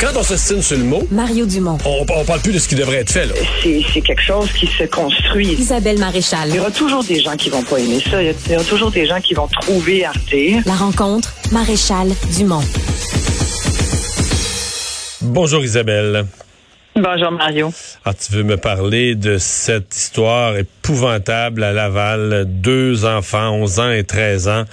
Quand on s'estime sur le mot, Mario Dumont. on, on parle plus de ce qui devrait être fait. Là. C'est quelque chose qui se construit. Isabelle Maréchal. Il y aura toujours des gens qui vont pas aimer ça. Il y a- il y aura toujours des gens qui vont trouver Arte. La rencontre, Maréchal Dumont. Bonjour Isabelle. Bonjour Mario. Ah, tu veux me parler de cette histoire épouvantable à Laval, deux enfants, 11 ans et 13 ans,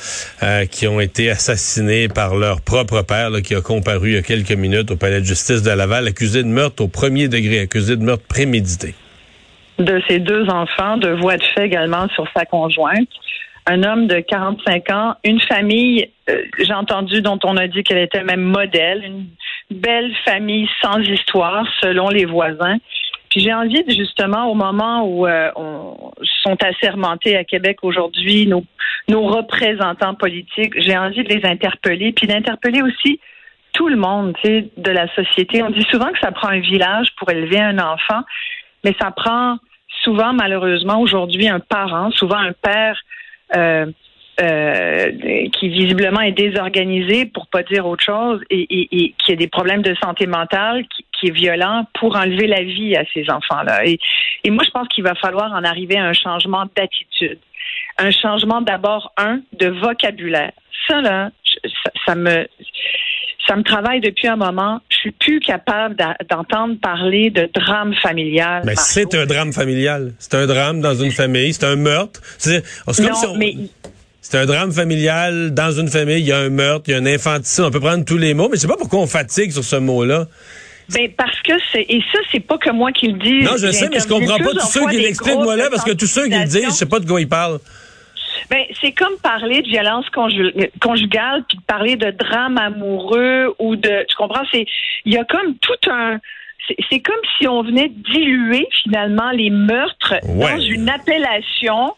euh, qui ont été assassinés par leur propre père, là, qui a comparu il y a quelques minutes au palais de justice de Laval, accusé de meurtre au premier degré, accusé de meurtre prémédité. De ses deux enfants, de voix de fait également sur sa conjointe. Un homme de 45 ans, une famille, euh, j'ai entendu, dont on a dit qu'elle était même modèle, une belle famille sans histoire selon les voisins. Puis j'ai envie de justement au moment où euh, on sont assermentés à Québec aujourd'hui nos, nos représentants politiques, j'ai envie de les interpeller, puis d'interpeller aussi tout le monde tu sais, de la société. On dit souvent que ça prend un village pour élever un enfant, mais ça prend souvent malheureusement aujourd'hui un parent, souvent un père euh, euh, qui visiblement est désorganisé, pour pas dire autre chose, et, et- et qui a des problèmes de santé mentale, qui, qui est violent pour enlever la vie à ces enfants-là. Et, et moi, je pense qu'il va falloir en arriver à un changement d'attitude, un changement d'abord un de vocabulaire. Ça là, je- ça, ça me ça me travaille depuis un moment. Je suis plus capable d'entendre parler de drame familial. Mais c'est un drame familial. C'est un drame dans une famille. C'est un meurtre. C'est c'est comme Non, si on- mais C'est un drame familial dans une famille. Il y a un meurtre, il y a un infanticide. On peut prendre tous les mots, mais je sais pas pourquoi on fatigue sur ce mot-là. Ben parce que c'est et ça c'est pas que moi qui le dis. Non, je sais, mais je comprends pas tous ceux qui l'expliquent moi là, parce que tous ceux qui le disent, je sais pas de quoi ils parlent. Ben c'est comme parler de violence conju- conjugale puis de parler de drame amoureux ou de tu comprends c'est il y a comme tout un c'est- c'est comme si on venait diluer finalement les meurtres Ouais. dans une appellation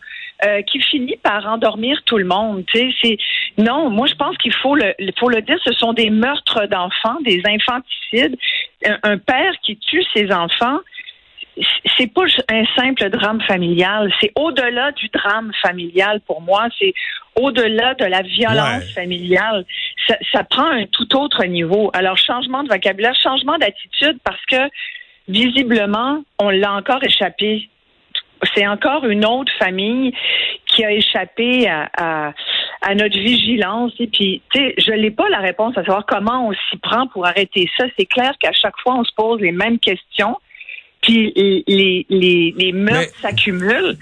euh, qui finit par endormir tout le monde. C'est non, moi je pense qu'il faut le il faut le dire, ce sont des meurtres d'enfants, des infanticides. Un, un père qui tue ses enfants, c'est pas un simple drame familial, c'est au-delà du drame familial pour moi, c'est au-delà de la violence Ouais. familiale. Ça, ça prend un tout autre niveau. Alors changement de vocabulaire, changement d'attitude parce que visiblement, on l'a encore échappé. C'est encore une autre famille qui a échappé à, à, à notre vigilance. Et puis, tu sais, je n'ai pas la réponse à savoir comment on s'y prend pour arrêter ça. C'est clair qu'à chaque fois, on se pose les mêmes questions. Puis les, les, les meurtres Mais- s'accumulent.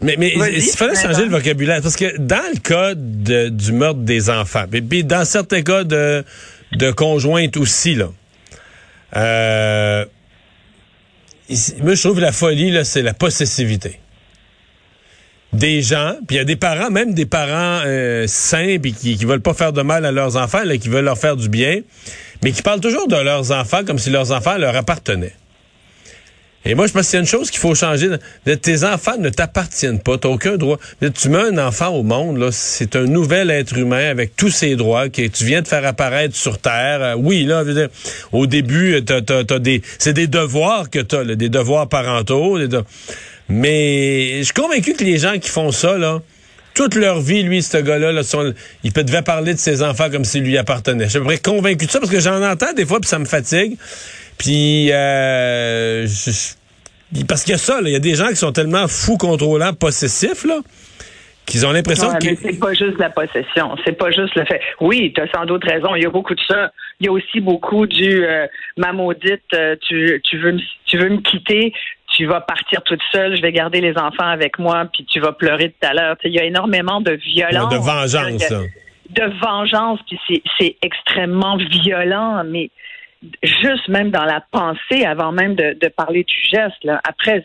Mais, il fallait changer le vocabulaire. Parce que dans le cas de- du meurtre des enfants, puis, puis dans certains cas de, de conjointes aussi, là, euh, moi, je trouve la folie, là, c'est la possessivité. Des gens, puis il y a des parents, même des parents euh, sains, puis qui, qui veulent pas faire de mal à leurs enfants, là, qui veulent leur faire du bien, mais qui parlent toujours de leurs enfants comme si leurs enfants leur appartenaient. Et moi, je pense qu'il y a une chose qu'il faut changer. Tes enfants ne t'appartiennent pas. Tu aucun droit. Tu mets un enfant au monde, là, c'est un nouvel être humain avec tous ses droits que tu viens de faire apparaître sur Terre. Euh, oui, là, dire, au début, t'as, t'as- t'as des, c'est des devoirs que tu as, des devoirs parentaux. Mais je suis convaincu que les gens qui font ça, là, toute leur vie, lui, ce gars-là, là, sont- il devait parler de ses enfants comme s'il lui appartenait. Je suis convaincu de ça parce que j'en entends des fois puis ça me fatigue. Puis, euh, je- je- parce qu'il y a ça, il y a des gens qui sont tellement fous, contrôlants, possessifs, là, qu'ils ont l'impression Ouais, que... mais c'est pas juste la possession, c'est pas juste le fait. Oui, tu as sans doute raison, il y a beaucoup de ça. Il y a aussi beaucoup du euh, ma maudite, euh, tu, tu veux me, tu veux me quitter, tu vas partir toute seule, je vais garder les enfants avec moi, puis tu vas pleurer tout à l'heure. Il y a énormément de violence. de vengeance, de, de vengeance, puis c'est- c'est extrêmement violent, mais juste même dans la pensée, avant même de, de parler du geste. Là. Après,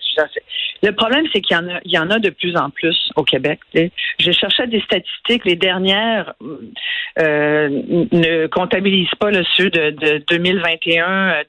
le problème, c'est qu'il y en a, il y en a de plus en plus au Québec. Je cherchais des statistiques. Les dernières euh, ne comptabilisent pas le ceux de, de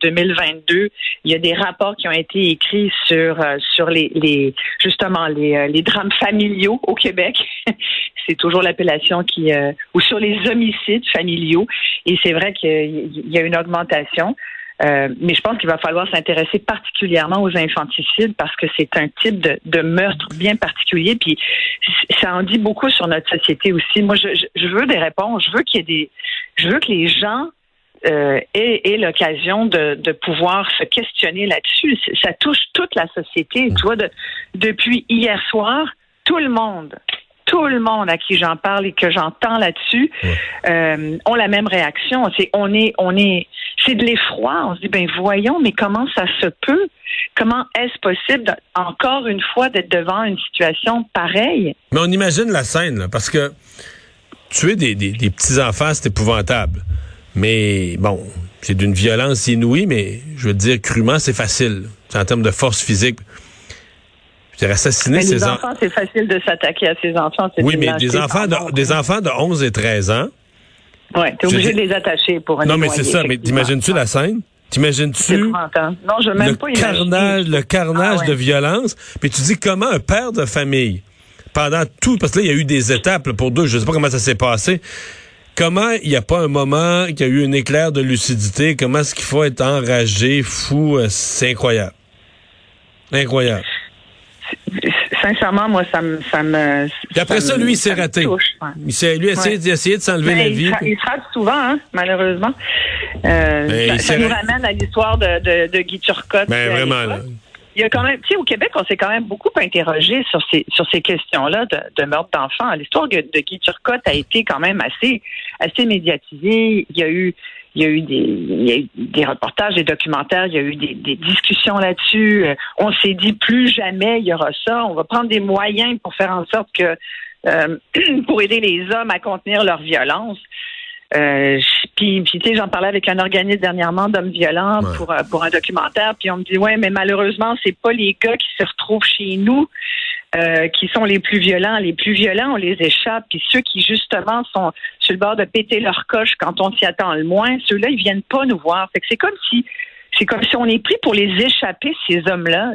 2021-2022. Il y a des rapports qui ont été écrits sur euh, sur les, les justement les, euh, les drames familiaux au Québec. c'est toujours l'appellation qui euh, ou sur les homicides familiaux. Et c'est vrai qu'il y a une augmentation. Euh, mais je pense qu'il va falloir s'intéresser particulièrement aux infanticides parce que c'est un type de, de meurtre bien particulier. Puis ça en dit beaucoup sur notre société aussi. Moi, je, veux des réponses. Je veux qu'il y ait des. Je veux que les gens euh, est, l'occasion de, de, pouvoir se questionner là-dessus. Ça touche toute la société. Tu vois, de, depuis hier soir, tout le monde, tout le monde à qui j'en parle et que j'entends là-dessus euh, ont la même réaction. C'est on est on est c'est de l'effroi. On se dit ben voyons, mais comment ça se peut? Comment est-ce possible encore une fois d'être devant une situation pareille? Mais on imagine la scène là, parce que tuer des, des, des petits enfants c'est épouvantable. Mais bon, c'est d'une violence inouïe, mais je veux dire crûment c'est facile en termes de force physique. C'est assassiner ses enfants. c'est facile de s'attaquer à ses enfants. Oui, mais des enfants, de, des enfants de 11 et 13 ans. Oui, t'es obligé de les attacher pour un Non, mais c'est ça. Mais t'imagines-tu la scène? T'imagines-tu non, je même le pas carnage, le carnage ah, de violence? Puis tu dis comment un père de famille, pendant tout, parce que là, il y a eu des étapes pour deux, je sais pas comment ça s'est passé. Comment il n'y a pas un moment qu'il y a eu un éclair de lucidité? Comment est-ce qu'il faut être enragé, fou? Euh, c'est incroyable. Incroyable sincèrement, moi, ça me. Ça me Et après ça, lui, il s'est raté. Il s'est, lui, essayé, ouais. essayé de s'enlever ben, la vie. Il, se rate souvent, hein, malheureusement. Euh, ben, ça, nous ramène à l'histoire de, de, de, Guy Turcotte. Ben, vraiment, là. Il y a quand même, tu sais, au Québec, on s'est quand même beaucoup interrogé sur ces sur ces questions-là de, de meurtre d'enfants. L'histoire de, de Guy Turcotte a été quand même assez assez médiatisée. Il y a eu il y a eu des, reportages, des documentaires, il y a eu des, des discussions là-dessus. Euh, on s'est dit plus jamais il y aura ça. On va prendre des moyens pour faire en sorte que euh, pour aider les hommes à contenir leur violence. Euh, puis, puis tu sais, j'en parlais avec un organisme dernièrement d'hommes violents pour euh, pour un documentaire. Puis on me dit ouais, mais malheureusement, c'est pas les gars qui se retrouvent chez nous euh, qui sont les plus violents. Les plus violents, on les échappe. Puis ceux qui justement sont sur le bord de péter leur coche quand on s'y attend le moins, ceux-là, ils viennent pas nous voir. Fait que c'est comme si c'est comme si on est pris pour les échapper, ces hommes-là.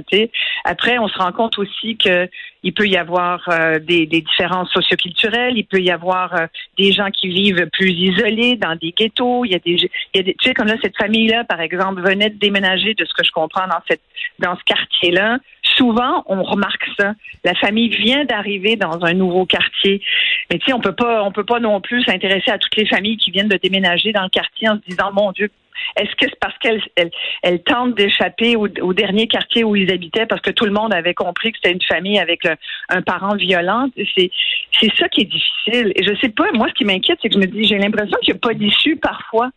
Après, on se rend compte aussi que il peut y avoir euh, des, des, différences socioculturelles, il peut y avoir euh, des gens qui vivent plus isolés dans des ghettos. Il y a des, il y a des tu sais, comme là, cette famille-là, par exemple, venait de déménager, de ce que je comprends, dans cette dans ce quartier-là. Souvent, on remarque ça. La famille vient d'arriver dans un nouveau quartier, mais tu sais, on peut pas, on peut pas non plus s'intéresser à toutes les familles qui viennent de déménager dans le quartier en se disant, mon Dieu, est-ce que c'est parce qu'elle elle, tente d'échapper au, dernier quartier où ils habitaient parce que tout le monde avait compris que c'était une famille avec un parent violent? C'est c'est ça qui est difficile. Et je sais pas, moi, ce qui m'inquiète, c'est que je me dis, j'ai l'impression qu'il n'y a pas d'issue parfois.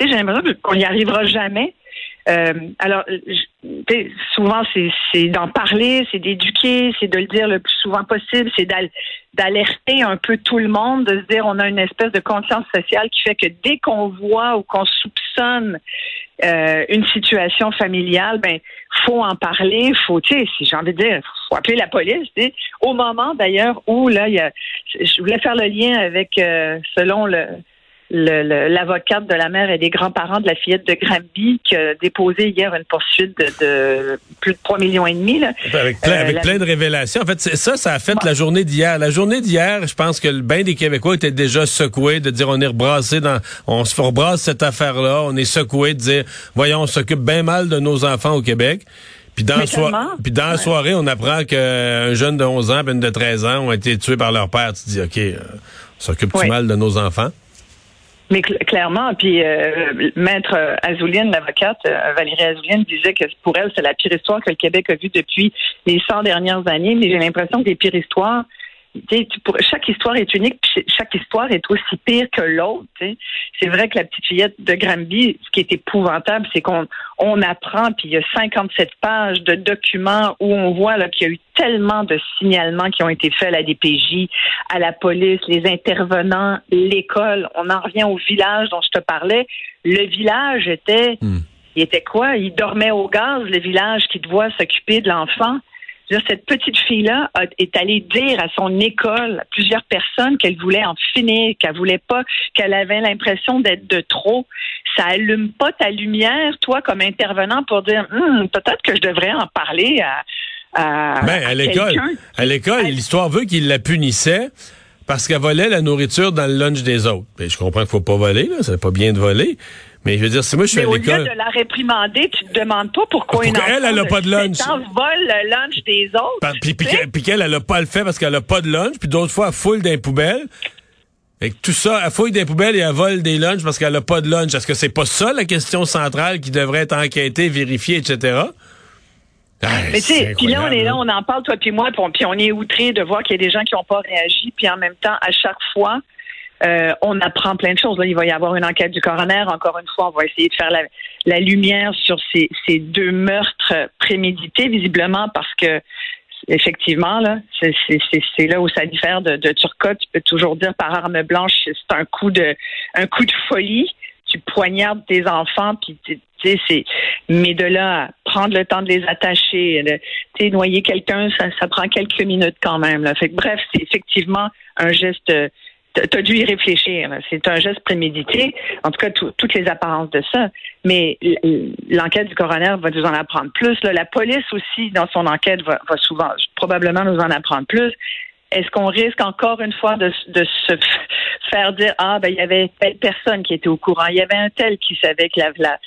J'ai l'impression qu'on n'y arrivera jamais. Euh, alors, souvent, c'est d'en parler, c'est d'éduquer, c'est de le dire le plus souvent possible, c'est d'alerter un peu tout le monde, de se dire on a une espèce de conscience sociale qui fait que dès qu'on voit ou qu'on soupçonne euh, une situation familiale, ben faut en parler, faut, tu sais, si j'ai envie de dire, faut appeler la police. Au moment d'ailleurs où là, il y a, je voulais faire le lien avec, euh, selon le l'avocate de la mère et des grands-parents de la fillette de Granby qui a déposé hier une poursuite de, plus de 3 millions et demi. Avec, plein, avec euh, plein de révélations. En fait, ça, ça a fait la journée d'hier. La journée d'hier, je pense que le bain des Québécois était déjà secoué de dire on est rebrassé dans, on se rebrasse cette affaire-là, on est secoué de dire, voyons, on s'occupe bien mal de nos enfants au Québec. Puis dans, puis dans la soirée, on apprend qu'un jeune de 11 ans, une de 13 ans ont été tués par leur père. Tu te dis, OK, euh, on s'occupe-tu mal de nos enfants? Mais clairement, puis euh, maître Azouline, l'avocate euh, Valérie Azouline, disait que pour elle, c'est la pire histoire que le Québec a vue depuis les 100 dernières années. Mais j'ai l'impression que les pires histoires, pour, chaque histoire est unique, puis chaque histoire est aussi pire que l'autre. C'est vrai que la petite fillette de Granby, ce qui est épouvantable, c'est qu'on on apprend, puis il y a 57 pages de documents où on voit qu'il y a eu tellement de signalements qui ont été faits à la DPJ, à la police, les intervenants, l'école. On en revient au village dont je te parlais. Le village était, hmm. il était quoi? Il dormait au gaz, le village qui doit s'occuper de l'enfant cette petite fille-là est allée dire à son école, à plusieurs personnes, qu'elle voulait en finir, qu'elle voulait pas, qu'elle avait l'impression d'être de trop. Ça allume pas ta lumière, toi, comme intervenant, pour dire hum, peut-être que je devrais en parler à, à, ben, à, l'école. À l'école, l'histoire veut qu'il la punissait parce qu'elle volait la nourriture dans le lunch des autres. Ben, je comprends qu'il faut pas voler, là, c'est pas bien de voler. Mais je veux dire, si moi je suis à l'école. Au lieu de la réprimander, tu te demandes pas pourquoi une elle, elle a pas de lunch. vole le lunch des autres. Puis, puis, qu'elle, elle a pas le fait parce qu'elle a pas de lunch, puis d'autres fois, elle foule dans les poubelles. Et tout ça, elle fouille des poubelles et elle vole des lunchs parce qu'elle a pas de lunch. Est-ce que c'est pas ça la question centrale qui devrait être enquêtée, vérifiée, etc.? mais tu sais, puis là, on est là, on en parle, toi puis moi, puis on est outré de voir qu'il y a des gens qui n'ont pas réagi, puis en même temps, à chaque fois, euh, on apprend plein de choses. Il va y avoir une enquête du coroner. Encore une fois, on va essayer de faire la, lumière sur ces, deux meurtres prémédités, visiblement, parce que effectivement, là, c'est là où ça diffère de, de Turcotte. Tu peux toujours dire par arme blanche, c'est un coup de coup de folie. Tu poignardes tes enfants, puis tu sais, c'est. Mais de là, prendre le temps de les attacher, tu noyer quelqu'un, ça, ça prend quelques minutes quand même. Bref, c'est effectivement un geste tu as dû y réfléchir. C'est un geste prémédité. En tout cas, toutes les apparences de ça. Mais l'enquête du coroner va nous en apprendre plus. La police aussi, dans son enquête, va, souvent, probablement nous en apprendre plus. Est-ce qu'on risque encore une fois de, se faire dire ah ben il y avait telle personne qui était au courant, il y avait un tel qui savait que la,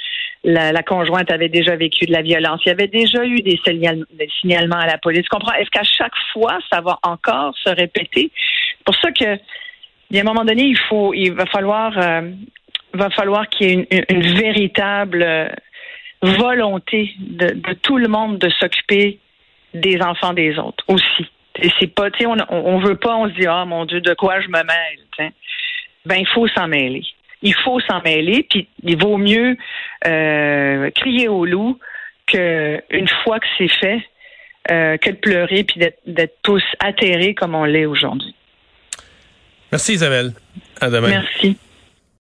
la, conjointe avait déjà vécu de la violence, il y avait déjà eu des, des signalements à la police. Comprends? Est-ce qu'à chaque fois ça va encore se répéter? C'est pour ça que à un moment donné, il faut, il va falloir, euh, va falloir qu'il y ait une, véritable euh, volonté de, tout le monde de s'occuper des enfants des autres aussi. Et c'est pas, tu sais, on, on veut pas, on se dit, ah mon Dieu, de quoi je me mêle, Ben, il faut s'en mêler. Il faut s'en mêler, puis il vaut mieux euh, crier au loup qu'une fois que c'est fait, que de pleurer puis d'être tous atterrés comme on l'est aujourd'hui. Merci Isabelle. À demain. Merci.